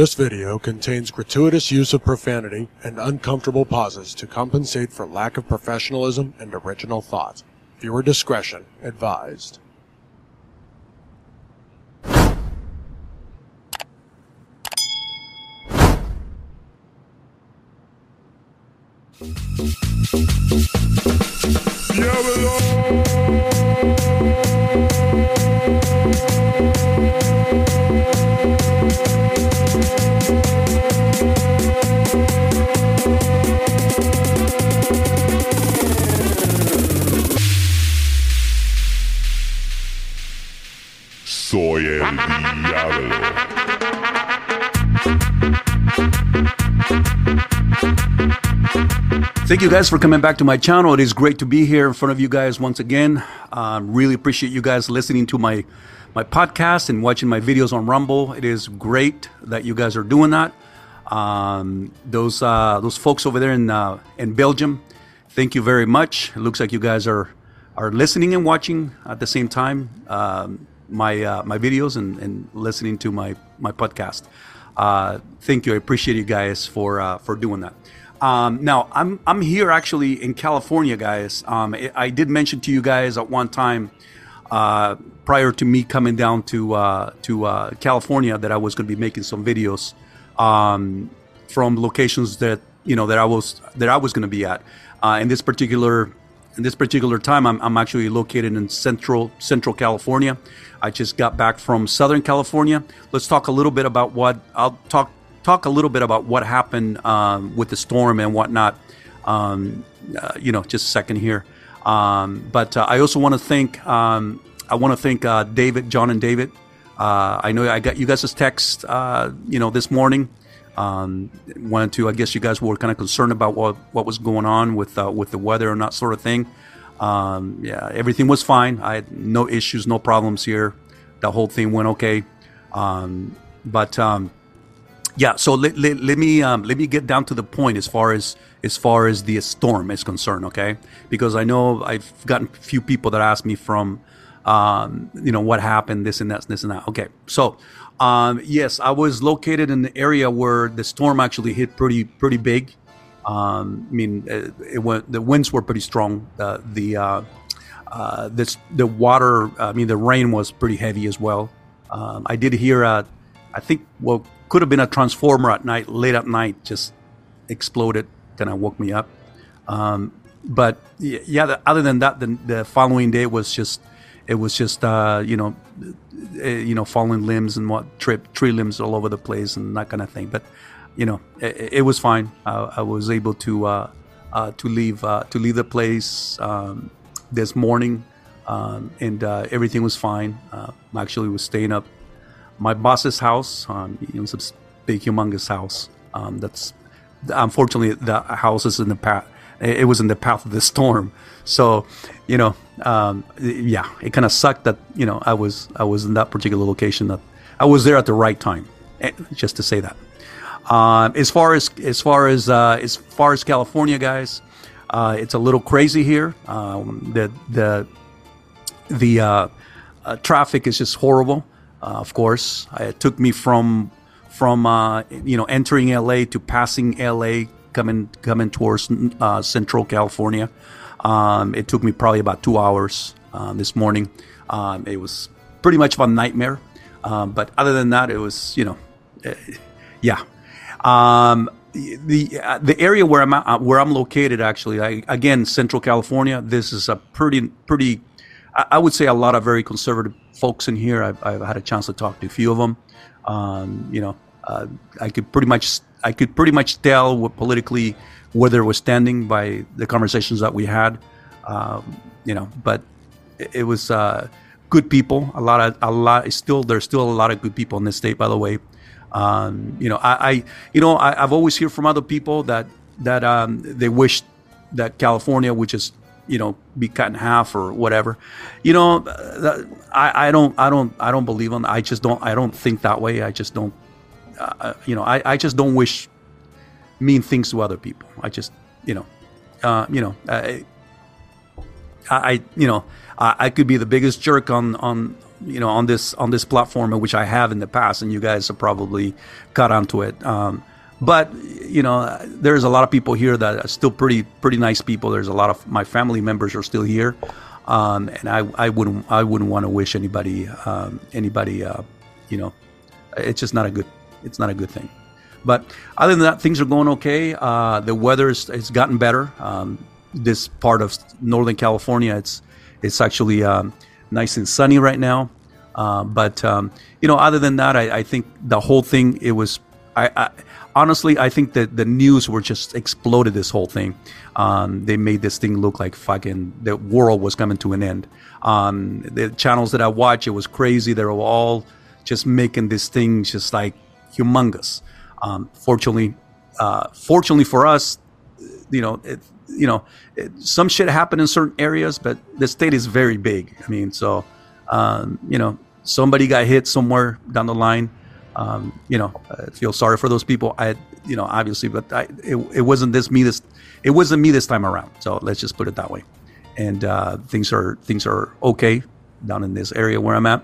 This video contains gratuitous use of profanity and uncomfortable pauses to compensate for lack of professionalism and original thought. Viewer discretion advised. Thank you guys for coming back to my channel. It is great to be here in front of you guys once again. Um, really appreciate you guys listening to my my podcast and watching my videos on Rumble. It is great that you guys are doing that. Um, those uh, those folks over there in uh, in Belgium, thank you very much. It looks like you guys are are listening and watching at the same time um, my uh, my videos and, and listening to my my podcast. Uh, thank you. I appreciate you guys for uh, for doing that. Um, now I'm I'm here actually in California, guys. Um, I, I did mention to you guys at one time uh, prior to me coming down to uh, to uh, California that I was going to be making some videos um, from locations that you know that I was that I was going to be at. Uh, in this particular in this particular time, I'm, I'm actually located in central Central California. I just got back from Southern California. Let's talk a little bit about what I'll talk talk a little bit about what happened um, with the storm and whatnot. Um, uh, you know, just a second here. Um, but uh, I also want to thank um, I want to thank uh, David, John, and David. Uh, I know I got you guys' text, uh, you know, this morning. Um, wanted to, I guess you guys were kind of concerned about what, what was going on with uh, with the weather and that sort of thing. Um, yeah, everything was fine. I had no issues, no problems here. The whole thing went okay. But yeah, so let, let, let me um, let me get down to the point as far as as far as the storm is concerned, okay? Because I know I've gotten a few people that ask me from, um, you know, what happened, this and that, this and that. Okay, so um, yes, I was located in the area where the storm actually hit pretty pretty big. Um, I mean, it, it went the winds were pretty strong. Uh, the uh, uh, this the water, I mean, the rain was pretty heavy as well. Um, I did hear I think what could have been a transformer at night, late at night, just exploded. Kind of woke me up. Um, but yeah, the, other than that, the, the following day was just, it was just, uh, you know, uh, you know, fallen limbs and what trip tree limbs all over the place and that kind of thing. But you know, it, it was fine. I, I was able to uh, uh, to leave uh, to leave the place um, this morning, um, and uh, everything was fine. Actually was staying up my boss's house. Um, you know, some big, humongous house. Um, that's unfortunately the house is in the path. It was in the path of the storm. So, you know, um, yeah, it kind of sucked that you know I was I was in that particular location. That I was there at the right time. Eh, Just to say that. Um, as far as as far as uh, as far as California guys, uh, it's a little crazy here. Um, the the the uh, uh, traffic is just horrible. Uh, of course, it took me from from uh, you know entering LA to passing LA, coming coming towards uh, Central California. Um, it took me probably about two hours uh, this morning. Um, it was pretty much a nightmare. Um, but other than that, it was you know, eh, yeah. Um, the uh, the area where I'm where I'm located actually, I, again, Central California. This is a pretty pretty I would say a lot of very conservative folks in here. I've, I've had a chance to talk to a few of them. Um, you know, uh, I could pretty much I could pretty much tell what politically where they were standing by the conversations that we had. Um, you know, but it, it was uh, good people. A lot of a lot. Still, there's still a lot of good people in this state. By the way, um, you know, I, I you know I, I've always heard from other people that that um, they wish that California which just you know be cut in half or whatever. You know uh, I, I don't i don't i don't believe on i just don't i don't think that way. I just don't uh, you know I, I just don't wish mean things to other people. I just you know uh, you know I, I you know I, I could be the biggest jerk on on you know, on this on this platform, which I have in the past, and you guys have probably caught onto it. Um, but you know, there's a lot of people here that are still pretty pretty nice people. There's a lot of my family members are still here, um, and I, I wouldn't I wouldn't want to wish anybody um, anybody uh, you know, it's just not a good it's not a good thing. But other than that, things are going okay. Uh, the weather is it's gotten better. Um, this part of Northern California, it's it's actually um, nice and sunny right now. Uh, but um, you know, other than that, I, I, think the whole thing it was. I, I, honestly, I think that the news were just exploded this whole thing. Um, they made this thing look like fucking the world was coming to an end. Um, the channels that I watch, it was crazy. They were all just making this thing just like humongous. Um, fortunately, uh, fortunately for us, you know, it, you know, it, some shit happened in certain areas, but the state is very big. I mean, so um, you know, somebody got hit somewhere down the line. Um, you know, I feel sorry for those people. I, you know, obviously, but I, it, it wasn't this me this, it wasn't me this time around. So let's just put it that way. And uh, things are things are okay down in this area where I'm at.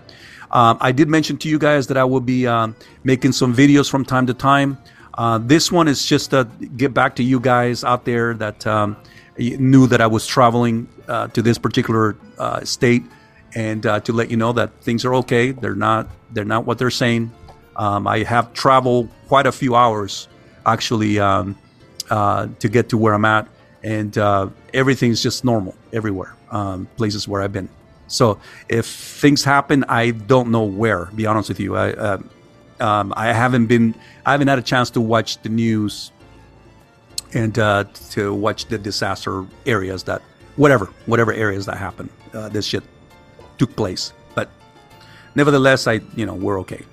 Um, I did mention to you guys that I will be um, making some videos from time to time. Uh, this one is just to get back to you guys out there that um, knew that I was traveling uh, to this particular uh, state, and uh, to let you know that things are okay. They're not. They're not what they're saying. Um, I have traveled quite a few hours actually um, uh, to get to where I'm at, and uh, everything's just normal everywhere. Um, places where I've been. So if things happen, I don't know where. Be honest with you, I uh, I haven't been I haven't had a chance to watch the news and uh, to watch the disaster areas that whatever whatever areas that happen. Uh, this shit took place, but nevertheless, I you know we're okay.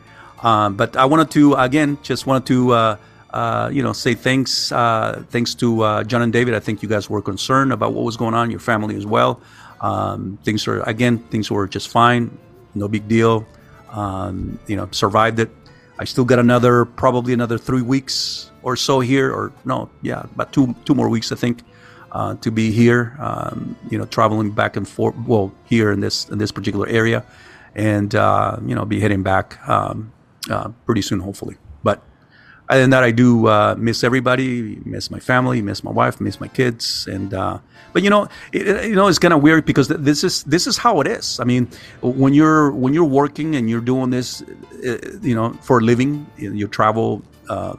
Um, but I wanted to again just wanted to. Uh, uh, you know, say thanks, uh, thanks to uh, John and David. I think you guys were concerned about what was going on, your family as well. Um, things are again, things were just fine, no big deal. Um, you know, survived it. I still got another, probably another three weeks or so here, or no, yeah, about two two more weeks, I think, uh, to be here. Um, you know, traveling back and forth. Well, here in this in this particular area, and you know, be heading back um, uh, pretty soon, hopefully. But other than that, I do uh, miss everybody, miss my family, miss my wife, miss my kids, and uh, but you know, it, you know, it's kind of weird because this is this is how it is. I mean, when you're when you're working and you're doing this, uh, you know, for a living, you travel uh,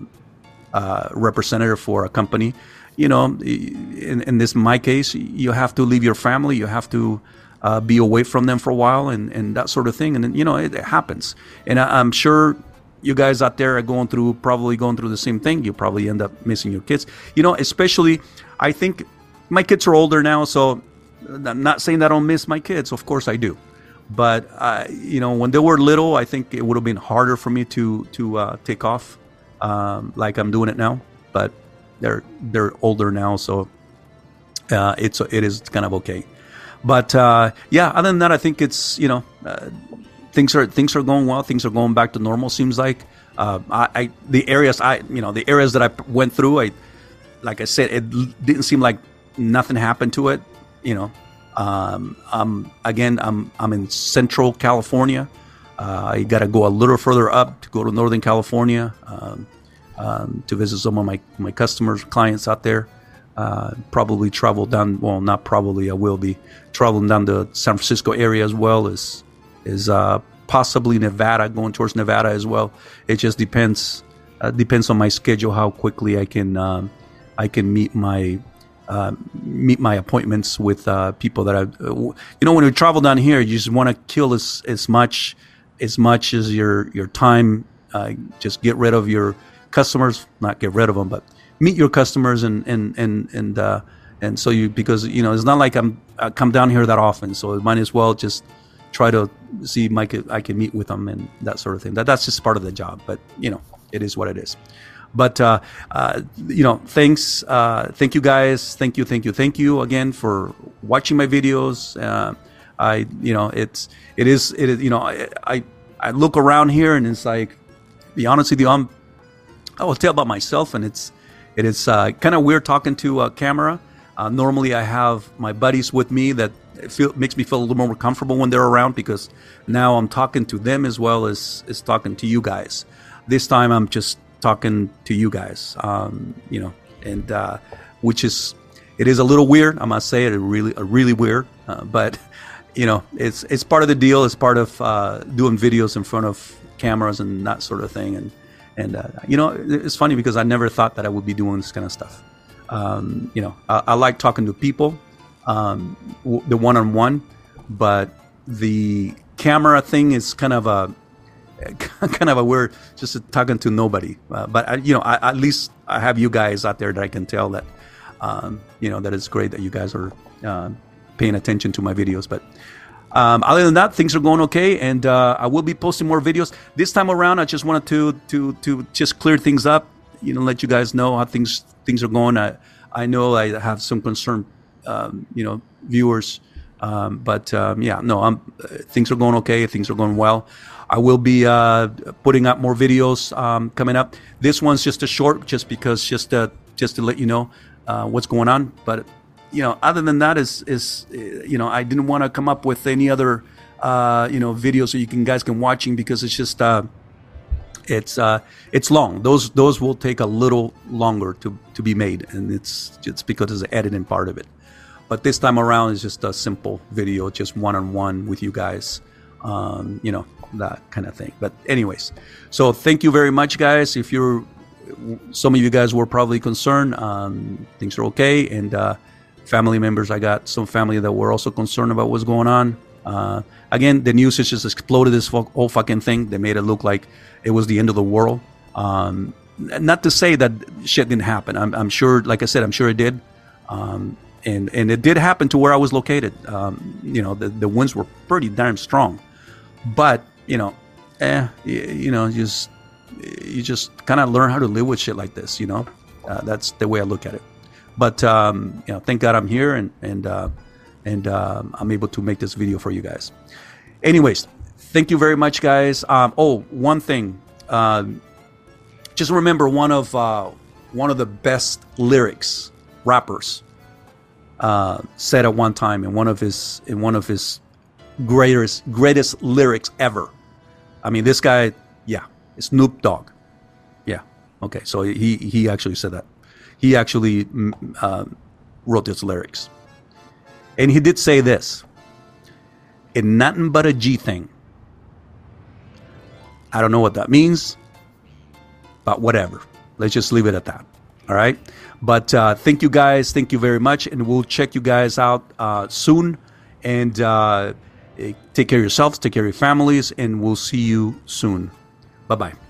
uh, representative for a company. You know, in, in this my case, you have to leave your family, you have to. Uh, be away from them for a while and, and that sort of thing. And, you know, it, it happens. And I, I'm sure you guys out there are going through probably going through the same thing. You probably end up missing your kids. You know, especially I think my kids are older now, so I'm not saying that I don't miss my kids. Of course I do. But uh, you know, when they were little, I think it would have been harder for me to to uh, take off um, like I'm doing it now. But they're they're older now, so uh, it's it is kind of okay. But uh, yeah, other than that, I think it's you know uh, things are things are going well. Things are going back to normal. Seems like uh, I, I, the areas I you know the areas that I went through. I like I said, it didn't seem like nothing happened to it. You know, um, again I'm I'm in Central California. Uh, I got to go a little further up to go to Northern California um, um, to visit some of my my customers, clients out there. Uh, probably travel down. Well, not probably. I will be traveling down the San Francisco area as well as is uh, possibly Nevada, going towards Nevada as well. It just depends uh, depends on my schedule how quickly I can um, I can meet my uh, meet my appointments with uh, people that I you know when we travel down here you just want to kill as as much as much as your your time uh, just get rid of your customers not get rid of them but meet your customers and and and and uh, and so you because you know it's not like I'm I come down here that often so might as well just try to see Mike. I can meet with them and that sort of thing. That that's just part of the job. But you know, it is what it is. But uh, uh, you know, thanks, uh, thank you guys, thank you, thank you, thank you again for watching my videos. Uh, I, you know, it's it is it is you know I, I, I look around here and it's like, be honest with you, I'm I will tell about myself and it's it is uh, kind of weird talking to a camera. Uh, normally, I have my buddies with me that feel makes me feel a little more comfortable when they're around because now I'm talking to them as well as as talking to you guys. This time I'm just talking to you guys, um, you know, and uh, which is it is a little weird. I must say it really really weird, uh, but you know it's it's part of the deal. It's part of uh, doing videos in front of cameras and that sort of thing. And and uh, you know it's funny because I never thought that I would be doing this kind of stuff. Um, you know, I, I, like talking to people, um, w- the one on one, but the camera thing is kind of a kind of a weird, just talking to nobody. Uh, but I, you know, I, at least I have you guys out there that I can tell that um, you know that it's great that you guys are uh, paying attention to my videos. But um, other than that, things are going okay, and uh, I will be posting more videos this time around. I just wanted to to to just clear things up, you know, let you guys know how things things are going. I I know I have some concern, um, you know, viewers, um, but um, yeah, no, I'm, things are going okay. Things are going well. I will be uh, putting up more videos um, coming up. This one's just a short, just because just to, just to let you know uh, what's going on. But you know, other than that, is is you know, I didn't want to come up with any other uh, you know videos so you can guys can watching because it's just uh, it's uh, it's long. Those those will take a little longer to to be made, and it's it's because of the editing part of it. But this time around is just a simple video, just one on one with you guys. Um, you know that kind of thing. But anyways, so thank you very much, guys. If you're some of you guys were probably concerned. Um, things are okay, and uh, family members. I got some family that were also concerned about what's going on. Uh, again, the news has just exploded this whole fucking thing. They made it look like it was the end of the world. Um, not to say that shit didn't happen. I'm, I'm, sure, like I said, I'm sure it did. Um, and, and it did happen to where I was located. Um, you know, the, the winds were pretty damn strong. But, you know, eh, you, you know, just you just kind of learn how to live with shit like this. You know, uh, that's the way I look at it. But um, you know, thank God I'm here and and uh, and uh, I'm able to make this video for you guys. Anyways, thank you very much, guys. Um, oh, one thing, um, just remember one of uh, one of the best lyrics rappers uh, said at one time in one of his in one of his greatest greatest lyrics ever. I mean, this guy, yeah, Snoop Dogg. Yeah, okay, so he he actually said that he actually mm, uh, wrote these lyrics. And he did say this in nothing but a G thing. I don't know what that means, but whatever. Let's just leave it at that. All right. But uh, thank you guys. Thank you very much. And we'll check you guys out uh, soon. And uh, take care of yourselves, take care of your families, and we'll see you soon. Bye bye.